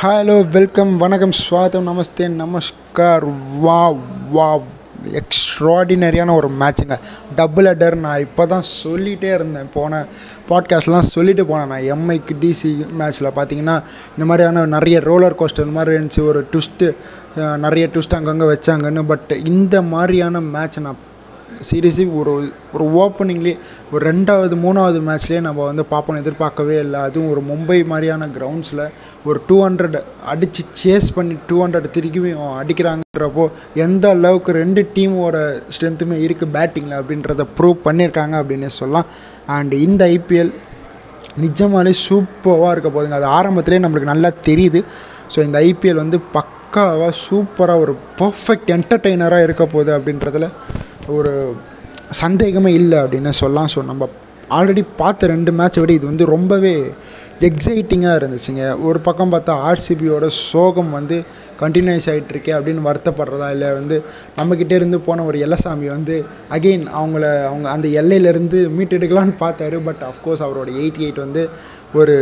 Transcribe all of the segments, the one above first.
Hello welcome வணக்கம் ஸ்வாதம் நமஸ்தே நமஸ்கார். வா வா எக்ஸ்ட்ராடினரியான ஒரு மேட்சுங்க டபுள் அடர் நான் இப்போ தான் சொல்லிகிட்டே இருந்தேன். போன பாட்காஸ்ட்லாம் சொல்லிட்டு போனேன் நான். எம்ஐக்கு டிசி மேட்ச்சில் பார்த்தீங்கன்னா இந்த மாதிரியான நிறைய ரோலர் கோஸ்டர் இந்த மாதிரி இருந்துச்சு. ஒரு ட்விஸ்ட்டு நிறைய ட்விஸ்ட் அங்கங்கே வச்சாங்கன்னு. பட் இந்த மாதிரியான மேட்ச் நான் சீரியஸி ஒரு ஒரு ஓப்பனிங்லேயே ஒரு ரெண்டாவது மூணாவது மேட்ச்லேயே நம்ம வந்து பார்ப்போம் எதிர்பார்க்கவே இல்லை. அதுவும் ஒரு மும்பை மாதிரியான கிரவுண்ட்ஸில் ஒரு டூ ஹண்ட்ரட் அடித்து சேஸ் பண்ணி டூ ஹண்ட்ரட் திரும்பியும் அடிக்கிறாங்கன்றப்போ எந்த அளவுக்கு ரெண்டு டீமோட ஸ்ட்ரென்த்துமே இருக்குது பேட்டிங்கில் அப்படின்றத ப்ரூவ் பண்ணியிருக்காங்க அப்படின்னு சொல்லலாம். அண்ட் இந்த ஐபிஎல் நிஜமாலே சூப்பராக இருக்க போகுதுங்க. அது ஆரம்பத்திலே நம்மளுக்கு நல்லா தெரியுது. ஸோ இந்த ஐபிஎல் வந்து பக்காவாக சூப்பராக ஒரு பர்ஃபெக்ட் என்டர்டெய்னராக இருக்க போகுது அப்படின்றதுல ஒரு சந்தேகமே இல்லை அப்படின்னு சொல்லலாம். ஸோ நம்ம ஆல்ரெடி பார்த்த ரெண்டு மேட்சை விட இது வந்து ரொம்பவே எக்ஸைட்டிங்காக இருந்துச்சுங்க. ஒரு பக்கம் பார்த்தா ஆர்சிபியோட சோகம் வந்து கண்டினியூஸ் ஆகிட்டு இருக்கே அப்படின்னு வருத்தப்படுறதா இல்லை வந்து நம்மக்கிட்டே இருந்து போன ஒரு எல்லசாமி வந்து அகெயின் அவங்கள அவங்க அந்த எல்லையிலேருந்து மீட்டெடுக்கலான்னு பார்த்தாரு. பட் அஃப்கோர்ஸ் அவரோட எயிட்டி எயிட் வந்து ஒரு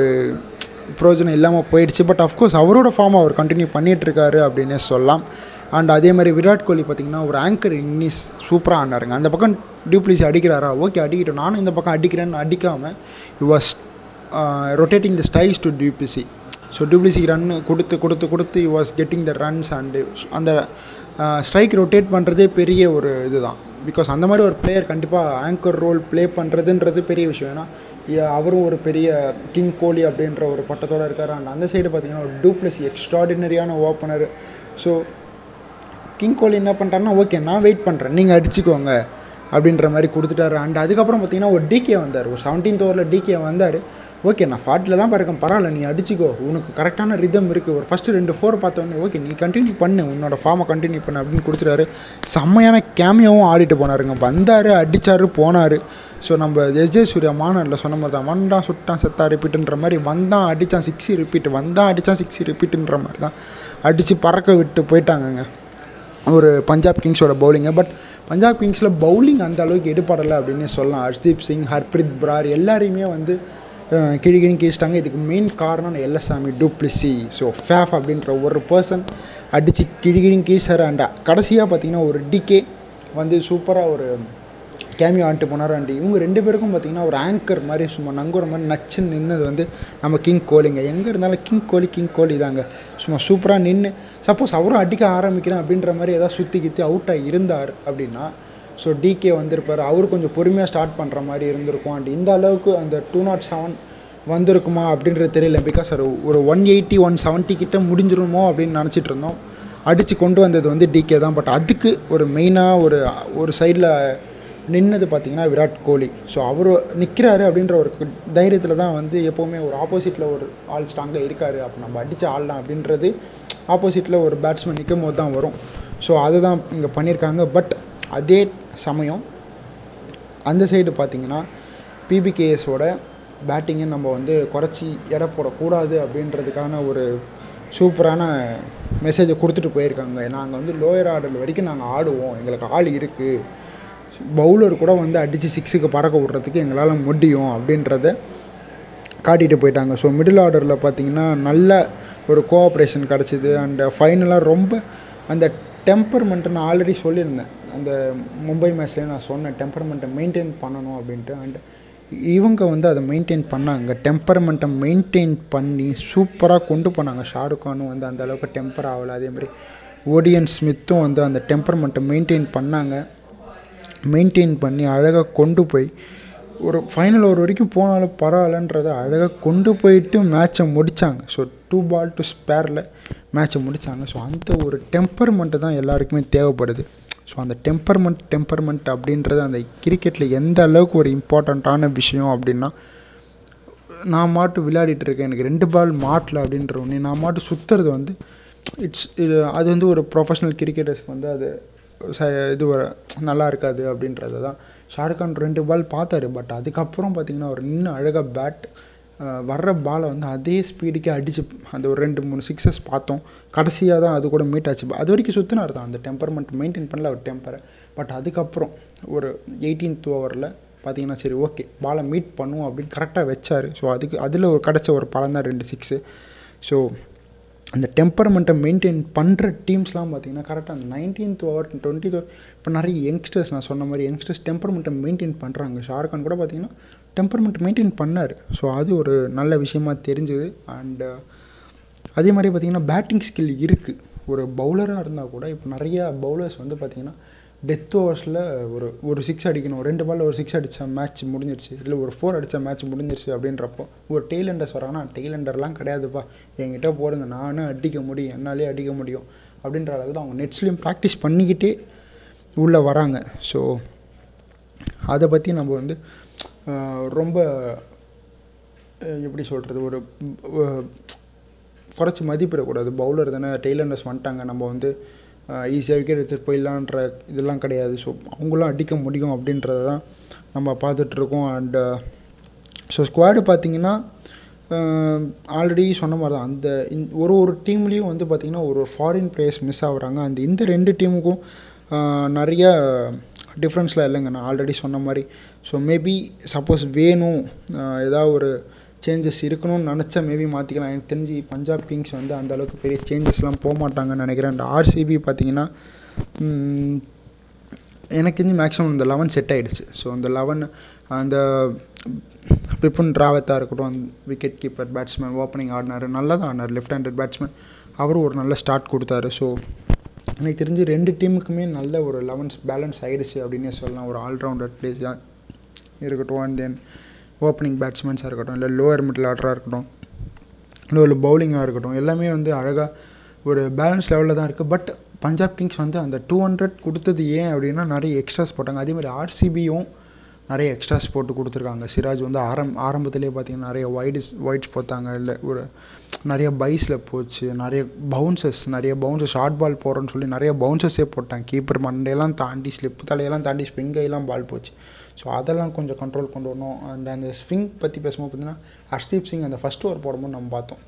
ப்ரோஜனம் இல்லாமல் போயிடுச்சு. பட் அஃப்கோர்ஸ் அவரோட ஃபார்ம் அவர் கண்டினியூ பண்ணிகிட்ருக்காரு அப்படின்னே சொல்லலாம். அண்ட் அதே மாதிரி விராட் கோலி பார்த்திங்கன்னா ஒரு ஆங்கர் இன்னிஸ் சூப்பராக ஆனாருங்க அந்த பக்கம் டியூப்ளிசி அடிக்கிறாரா? ஓகே அடிக்கிட்டோம். நானும் இந்த பக்கம் அடிக்கிறேன்னு அடிக்காமல் you was rotating the strikes to Du Plessis so டியூப்ளிசிக்கு run கொடுத்து கொடுத்து கொடுத்து you was getting the runs and அந்த ஸ்ட்ரைக் ரொட்டேட் பண்ணுறதே பெரிய ஒரு இதுதான். பிகாஸ் அந்த மாதிரி ஒரு பிளேயர் கண்டிப்பாக ஆங்கர் ரோல் ப்ளே பண்ணுறதுன்றது பெரிய விஷயம். ஏன்னா அவரும் ஒரு பெரிய கிங் கோலி அப்படின்ற ஒரு பட்டத்தோடு இருக்கார். அண்ட் அந்த சைடு பார்த்திங்கன்னா ஒரு டூப்ளிசி எக்ஸ்ட்ராடினரியான ஓப்பனர் ஸோ கிங் கோலி என்ன பண்ணிட்டாருன்னா ஓகே நான் வெயிட் பண்ணுறேன் நீங்கள் அடிச்சுக்கோங்க. அப்படின்ற மாதிரி கொடுத்துட்டாரு. அண்ட் அதுக்கப்புறம் பார்த்தீங்கன்னா ஒரு டிகே வந்தார். ஒரு செவன்டீன்த் ஓவரில் டிகே வந்தார். ஓகே நான் ஃபார்ட்டில் தான் இருக்கேன் பரவாயில்ல நீ அடிச்சிக்கோ. உனக்கு கரெக்டான ரிதம் இருக்குது ஒரு ஃபஸ்ட்டு ரெண்டு ஃபோர் பார்த்தோன்னே ஓகே நீ கண்டினியூ பண்ணு. உன்னோட ஃபார்மை கண்டினியூ பண்ணு. அப்படின்னு கொடுத்துட்டாரு. செம்மையான கேமியாவும் ஆடிட்டு போனாருங்க. வந்தார் அடித்தார் போனார். ஸோ நம்ம எஸ்ஜே சூர்யா மாநாட்டில் சொன்ன மாதிரி தான் வந்தான் சுட்டான் செத்தா ரிப்பீட்டுன்ற மாதிரி. வந்தான் அடித்தான் சிக்ஸி ரிப்பீட் வந்தான் அடித்தான் சிக்ஸி ரிப்பீட்டுன்ற மாதிரி தான். அடித்து பறக்க விட்டு போயிட்டாங்கங்க. ஒரு பஞ்சாப் கிங்ஸோட பவுலிங்கை பட் பஞ்சாப் கிங்ஸில் பவுலிங் அந்த அளவுக்கு எடுபடலை அப்படின்னு சொல்லலாம். ஹர்ஷ்தீப் சிங் ஹர்ப்ரீத் பிரார் எல்லாரையுமே வந்து கிழிகிழி கீழ்ச்சிட்டாங்க. இதுக்கு மெயின் காரணம் எல்லசாமி டூப்ளிசி ஸோ ஃபேஃப் அப்படின்ற ஒரு பர்சன் அடித்து கிழிகிழி கீழ்ச்சார் அண்ட். கடைசியாக பார்த்தீங்கன்னா ஒரு டிகே வந்து சூப்பராக ஒரு கேமியோ ஆண்ட்டு போனார். ஆண்டி இவங்க ரெண்டு பேருக்கும் பார்த்திங்கன்னா ஒரு ஆங்கர் மாதிரி சும்மா நங்குற மாதிரி நச்சு நின்னது வந்து நம்ம கிங் கோலிங்க எங்கே இருந்தாலும் கிங் கோலி கிங் கோலி தாங்க. சும்மா சூப்பராக நின்று சப்போஸ் அவரும் அடிக்க ஆரம்பிக்கிறேன் அப்படின்ற மாதிரி ஏதாவது சுற்றி கித்தி அவுட்டாக இருந்தார் அப்படின்னா ஸோ டிகே வந்திருப்பார். அவர் கொஞ்சம் பொறுமையாக ஸ்டார்ட் பண்ணுற மாதிரி இருந்திருக்கும். அண்ட் இந்த அளவுக்கு அந்த டூ நாட் செவன் வந்திருக்குமா அப்படின்றது தெரியல. பிகாஸ் அது ஒரு ஒன் எயிட்டி ஒன் செவன்ட்டி கிட்டே முடிஞ்சிருமோ அப்படின்னு நினச்சிட்டு இருந்தோம். அடித்து கொண்டு வந்தது வந்து டிகே தான். பட் அதுக்கு ஒரு மெயினாக ஒரு ஒரு சைடில் நின்னது பார்த்திங்கன்னா விராட் கோலி. ஸோ அவர் நிற்கிறாரு அப்படின்ற ஒரு தைரியத்தில் தான் வந்து எப்போவுமே ஒரு ஆப்போசிட்டில் ஒரு ஆள் ஸ்ட்ராங்காக இருக்கார். அப்போ நம்ம அடித்து ஆடலாம் அப்படின்றது ஆப்போசிட்டில் ஒரு பேட்ஸ்மேன் நிற்கும் போது தான் வரும். ஸோ அதை தான் இங்கே பண்ணியிருக்காங்க பட் அதே சமயம் அந்த சைடு பார்த்திங்கன்னா பிபிகேஎஸோட பேட்டிங்கை நம்ம வந்து குறைச்சி எடை போடக்கூடாது அப்படின்றதுக்கான ஒரு சூப்பரான மெசேஜை கொடுத்துட்டு போயிருக்காங்க. நாங்கள் வந்து லோயர் ஆர்டர் வரைக்கும் நாங்கள் ஆடுவோம். எங்களுக்கு ஆள் இருக்குது பவுலர் கூட வந்து அடித்து சிக்ஸுக்கு பறக்க விட்றதுக்கு எங்களால் முடியும் அப்படின்றத காட்டிகிட்டு போயிட்டாங்க. ஸோ மிடில் ஆர்டரில் பார்த்திங்கன்னா நல்ல ஒரு கோஆப்ரேஷன் கிடச்சிது. அண்ட் ஃபைனலாக ரொம்ப அந்த டெம்பர்மெண்ட்டை நான் ஆல்ரெடி சொல்லியிருந்தேன். அந்த மும்பை மேட்ச்லேயே நான் சொன்னேன் டெம்பர்மெண்ட்டை மெயின்டைன் பண்ணணும் அப்படின்ட்டு. அண்ட் இவங்க வந்து அதை மெயின்டைன் பண்ணாங்க. டெம்பர்மெண்ட்டை மெயின்டைன் பண்ணி சூப்பராக கொண்டு போனாங்க. ஷாருக் கானும் வந்து அந்த அளவுக்கு டெம்பர் ஆகலை. அதே மாதிரி ஓடியன் ஸ்மித்தும் வந்து அந்த டெம்பர்மெண்ட்டை மெயின்டைன் பண்ணாங்க. மெயின்டைன் பண்ணி அழகாக கொண்டு போய் ஒரு ஃபைனல் ஓவர் வரைக்கும் போனாலும் பரவாயில்லன்றதை அழகாக கொண்டு போயிட்டு மேட்ச்சை முடித்தாங்க ஸோ டூ பால் டு ஸ்பேரில் மேட்ச்சை முடித்தாங்க ஸோ அந்த ஒரு டெம்பர்மெண்ட்டு தான் எல்லாருக்குமே தேவைப்படுது. ஸோ அந்த டெம்பர்மெண்ட் டெம்பர்மெண்ட் அப்படின்றது அந்த கிரிக்கெட்டில் எந்த அளவுக்கு ஒரு இம்பார்ட்டண்ட்டான விஷயம் அப்படின்னா நான் மாட்டு விளையாடிட்டு இருக்கேன் எனக்கு ரெண்டு பால் மாட்டல அப்படின்ற ஒன்று நான் மாட்டு சுற்றுறது வந்து இட்ஸ் இது அது வந்து ஒரு ப்ரொஃபஷ்னல் கிரிக்கெட்டர்ஸ்க்கு வந்து அது ச இது வர நல்லா இருக்காது அப்படின்றது தான். ஷாருக்கான் ரெண்டு பால் பார்த்தாரு பட் அதுக்கப்புறம் பார்த்திங்கன்னா அவர் இன்னும் அழகாக பேட் வர்ற பாலை வந்து அதே ஸ்பீடுக்கே அடித்து அந்த ஒரு ரெண்டு மூணு சிக்ஸஸ் பார்த்தோம். கடைசியாக தான் அது கூட மீட் ஆச்சு. அது வரைக்கும் சுற்றினார் தான் அந்த டெம்பர்மெண்ட் மெயின்டைன் பண்ணல அவர் டெம்பரை பட் அதுக்கப்புறம் ஒரு எயிட்டீன்த் ஓவரில் பார்த்தீங்கன்னா சரி ஓகே பாலை மீட் பண்ணுவோம் அப்படின்னு கரெக்டாக வச்சார். ஸோ அதுக்கு அதில் ஒரு கிடச்ச ஒரு பலம் தான் ரெண்டு சிக்ஸு ஸோ அந்த டெம்பர்மெண்ட்டை மெயின்டைன் பண்ணுற டீம்ஸ்லாம் பார்த்தீங்கன்னா கரெக்டாக அந்த நைன்டீன்த் ஓவர் டுவெண்ட்டி இப்போ நிறைய யங்ஸ்டர்ஸ் நான் சொன்ன மாதிரி யங்ஸ்டர்ஸ் டெம்பர்மெண்ட்டை மெயின்டைன் பண்ணுறாங்க ஷாருக்கான் கூட பார்த்தீங்கன்னா டெம்பர்மெண்ட் மெயின்டைன் பண்ணார். ஸோ அது ஒரு நல்ல விஷயமா தெரிஞ்சுது. அண்டு அதே மாதிரி பார்த்தீங்கன்னா பேட்டிங் ஸ்கில் இருக்குது ஒரு பவுலராக இருந்தால் கூட இப்போ நிறையா பவுலர்ஸ் வந்து பார்த்திங்கன்னா டெத் ஓவர்ஸில் ஒரு ஒரு சிக்ஸ் அடிக்கணும். ரெண்டு பாலில் ஒரு சிக்ஸ் அடித்த மேட்ச் முடிஞ்சிருச்சு. இல்லை ஒரு ஃபோர் அடித்த மேட்ச் முடிஞ்சிருச்சு அப்படின்றப்போ ஒரு டெய்லண்டர்ஸ் வராங்கன்னா டெய்லண்டர்லாம் கிடையாதுப்பா. என்கிட்ட போடுங்க நானும் அடிக்க முடியும். என்னாலே அடிக்க முடியும். அப்படின்ற அளவுக்கு தான் அவங்க நெட்ஸ்லேயும் ப்ராக்டிஸ் பண்ணிக்கிட்டே உள்ளே வராங்க. ஸோ அதை பற்றி நம்ம வந்து ரொம்ப எப்படி சொல்கிறது ஒரு குறைச்சி மதிப்பிடக்கூடாது. பவுலர் தானே டெய்லண்டர்ஸ் வந்துட்டாங்க. நம்ம வந்து ஈஸியாக விக்கெட் எடுத்துகிட்டு போயிடலான்ற இதெல்லாம் கிடையாது. ஸோ அவங்களும் அடிக்க முடியும் அப்படின்றத தான் நம்ம பார்த்துட்ருக்கோம். அண்டு ஸோ ஸ்குவாடு பார்த்தீங்கன்னா ஆல்ரெடி சொன்ன மாதிரி தான். அந்த இந் ஒரு ஒரு டீம்லேயும் வந்து பார்த்திங்கன்னா ஒரு ஃபாரின் பிளேயர்ஸ் மிஸ் ஆகுறாங்க. அந்த இந்த ரெண்டு டீமுக்கும் நிறைய டிஃப்ரென்ஸ்லாம் இல்லைங்க. நான் ஆல்ரெடி சொன்ன மாதிரி. ஸோ மேபி சப்போஸ் வேணும் ஏதாவது ஒரு சேஞ்சஸ் இருக்கணும்னு நினச்சா மேபி மாற்றிக்கலாம் எனக்கு தெரிஞ்சு பஞ்சாப் கிங்ஸ் வந்து அந்த அளவுக்கு பெரிய சேஞ்சஸ்லாம் போக மாட்டாங்கன்னு நினைக்கிறேன். அண்ட் ஆர்சிபி பார்த்தீங்கன்னா எனக்கு தெரிஞ்சு மேக்ஸிமம் இந்த லெவன் செட் ஆகிடுச்சு ஸோ அந்த லெவன் அந்த பிப்புன் ராவத்தாக இருக்கட்டும் விக்கெட் கீப்பர் பேட்ஸ்மேன் ஓப்பனிங் ஆடினார் நல்லா தான் ஆடினார். லெஃப்ட் ஹேண்டட் பேட்ஸ்மேன் அவரும் ஒரு நல்ல ஸ்டார்ட் கொடுத்தாரு. ஸோ எனக்கு தெரிஞ்சு ரெண்டு டீமுக்குமே நல்ல ஒரு லெவன்ஸ் பேலன்ஸ் ஆகிடுச்சு அப்படின்னே சொல்லலாம். ஒரு ஆல்ரவுண்டர் பிளேஸாக இருக்கட்டும். அண்ட் தென் ஓப்பனிங் பேட்ஸ்மேன்ஸாக இருக்கட்டும் இல்லை லோவர் மிடில் ஆர்டராக இருக்கட்டும் இல்லை ஒரு பவுலிங்காக இருக்கட்டும் எல்லாமே வந்து அழகாக ஒரு பேலன்ஸ் லெவலில் தான் இருக்குது பட் பஞ்சாப் கிங்ஸ் வந்து அந்த டூ ஹண்ட்ரட் கொடுத்தது ஏன் அப்படின்னா நிறைய எக்ஸ்ட்ராஸ் போட்டாங்க. அதே மாதிரி ஆர்சிபியும் நிறைய எக்ஸ்ட்ராஸ் போட்டு கொடுத்துருக்காங்க. சிராஜ் வந்து ஆரம் ஆரம்பத்திலே பார்த்தீங்கன்னா நிறைய வைட்ஸ் வைட்ஸ் போட்டாங்க. இல்லை ஒரு நிறைய பைஸில் போச்சு நிறைய பவுன்சஸ் நிறைய பவுன்சஸ் ஷார்ட் பால் போகிறோன்னு சொல்லி நிறைய பவுன்சஸே போட்டாங்க. கீப்பர் மண்டையெல்லாம் தாண்டி ஸ்லிப் தலையெல்லாம் தாண்டி ஸ்விங்கையெல்லாம் பால் போச்சு. ஸோ அதெல்லாம் கொஞ்சம் கண்ட்ரோல் கொண்டு வரணும். அண்ட் அந்த ஸ்விங் பற்றி பேசும்போது பார்த்தீங்கன்னா ஹர்ஷ்தீப் சிங் அந்த ஃபஸ்ட் ஓவர் போடும்போது நம்ம பார்த்தோம்.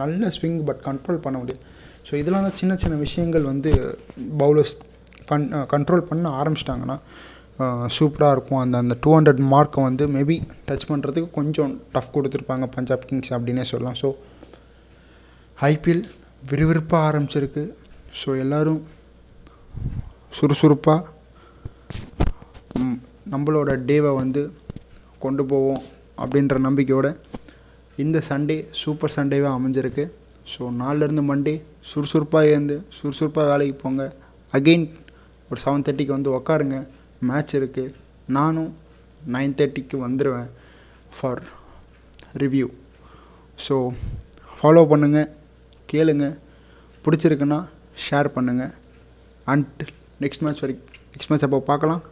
நல்ல ஸ்விங் பட் கண்ட்ரோல் பண்ண முடியாது ஸோ இதெல்லாம் தான் சின்ன சின்ன விஷயங்கள் வந்து பவுலர்ஸ் கன் கண்ட்ரோல் பண்ண ஆரம்பிச்சிட்டாங்கன்னா சூப்பராக இருக்கும். அந்த அந்த டூ ஹண்ட்ரட் மார்க்கை வந்து மேபி டச் பண்ணுறதுக்கு கொஞ்சம் டஃப் கொடுத்துருப்பாங்க பஞ்சாப் கிங்ஸ் அப்படின்னே சொல்லலாம். ஸோ ஐபிஎல் விறுவிறுப்பாக ஆரம்பிச்சிருக்கு. ஸோ எல்லோரும் சுறுசுறுப்பாக நம்மளோட டேவை வந்து கொண்டு போவோம் அப்படின்ற நம்பிக்கையோடு இந்த சண்டே சூப்பர் சண்டேவே அமைஞ்சிருக்கு. ஸோ நாளிலேருந்து மண்டே சுறுசுறுப்பாக இருந்து சுறுசுறுப்பாக வேலைக்கு போங்க. அகெயின் ஒரு செவன் தேர்ட்டிக்கு வந்து உக்காருங்க. மேட்ச் இருக்குது நானும் நைன் தேர்ட்டிக்கு வந்துடுவேன் ஃபார் ரிவ்யூ ஸோ ஃபாலோ பண்ணுங்கள் கேளுங்க. பிடிச்சிருக்குன்னா ஷேர் பண்ணுங்கள் அண்ட் நெக்ஸ்ட் மேட்ச் வரைக்கும் நெக்ஸ்ட் மேட்ச் அப்போ பார்க்கலாம்.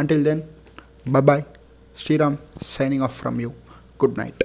Until then bye bye Sriram signing off from you good night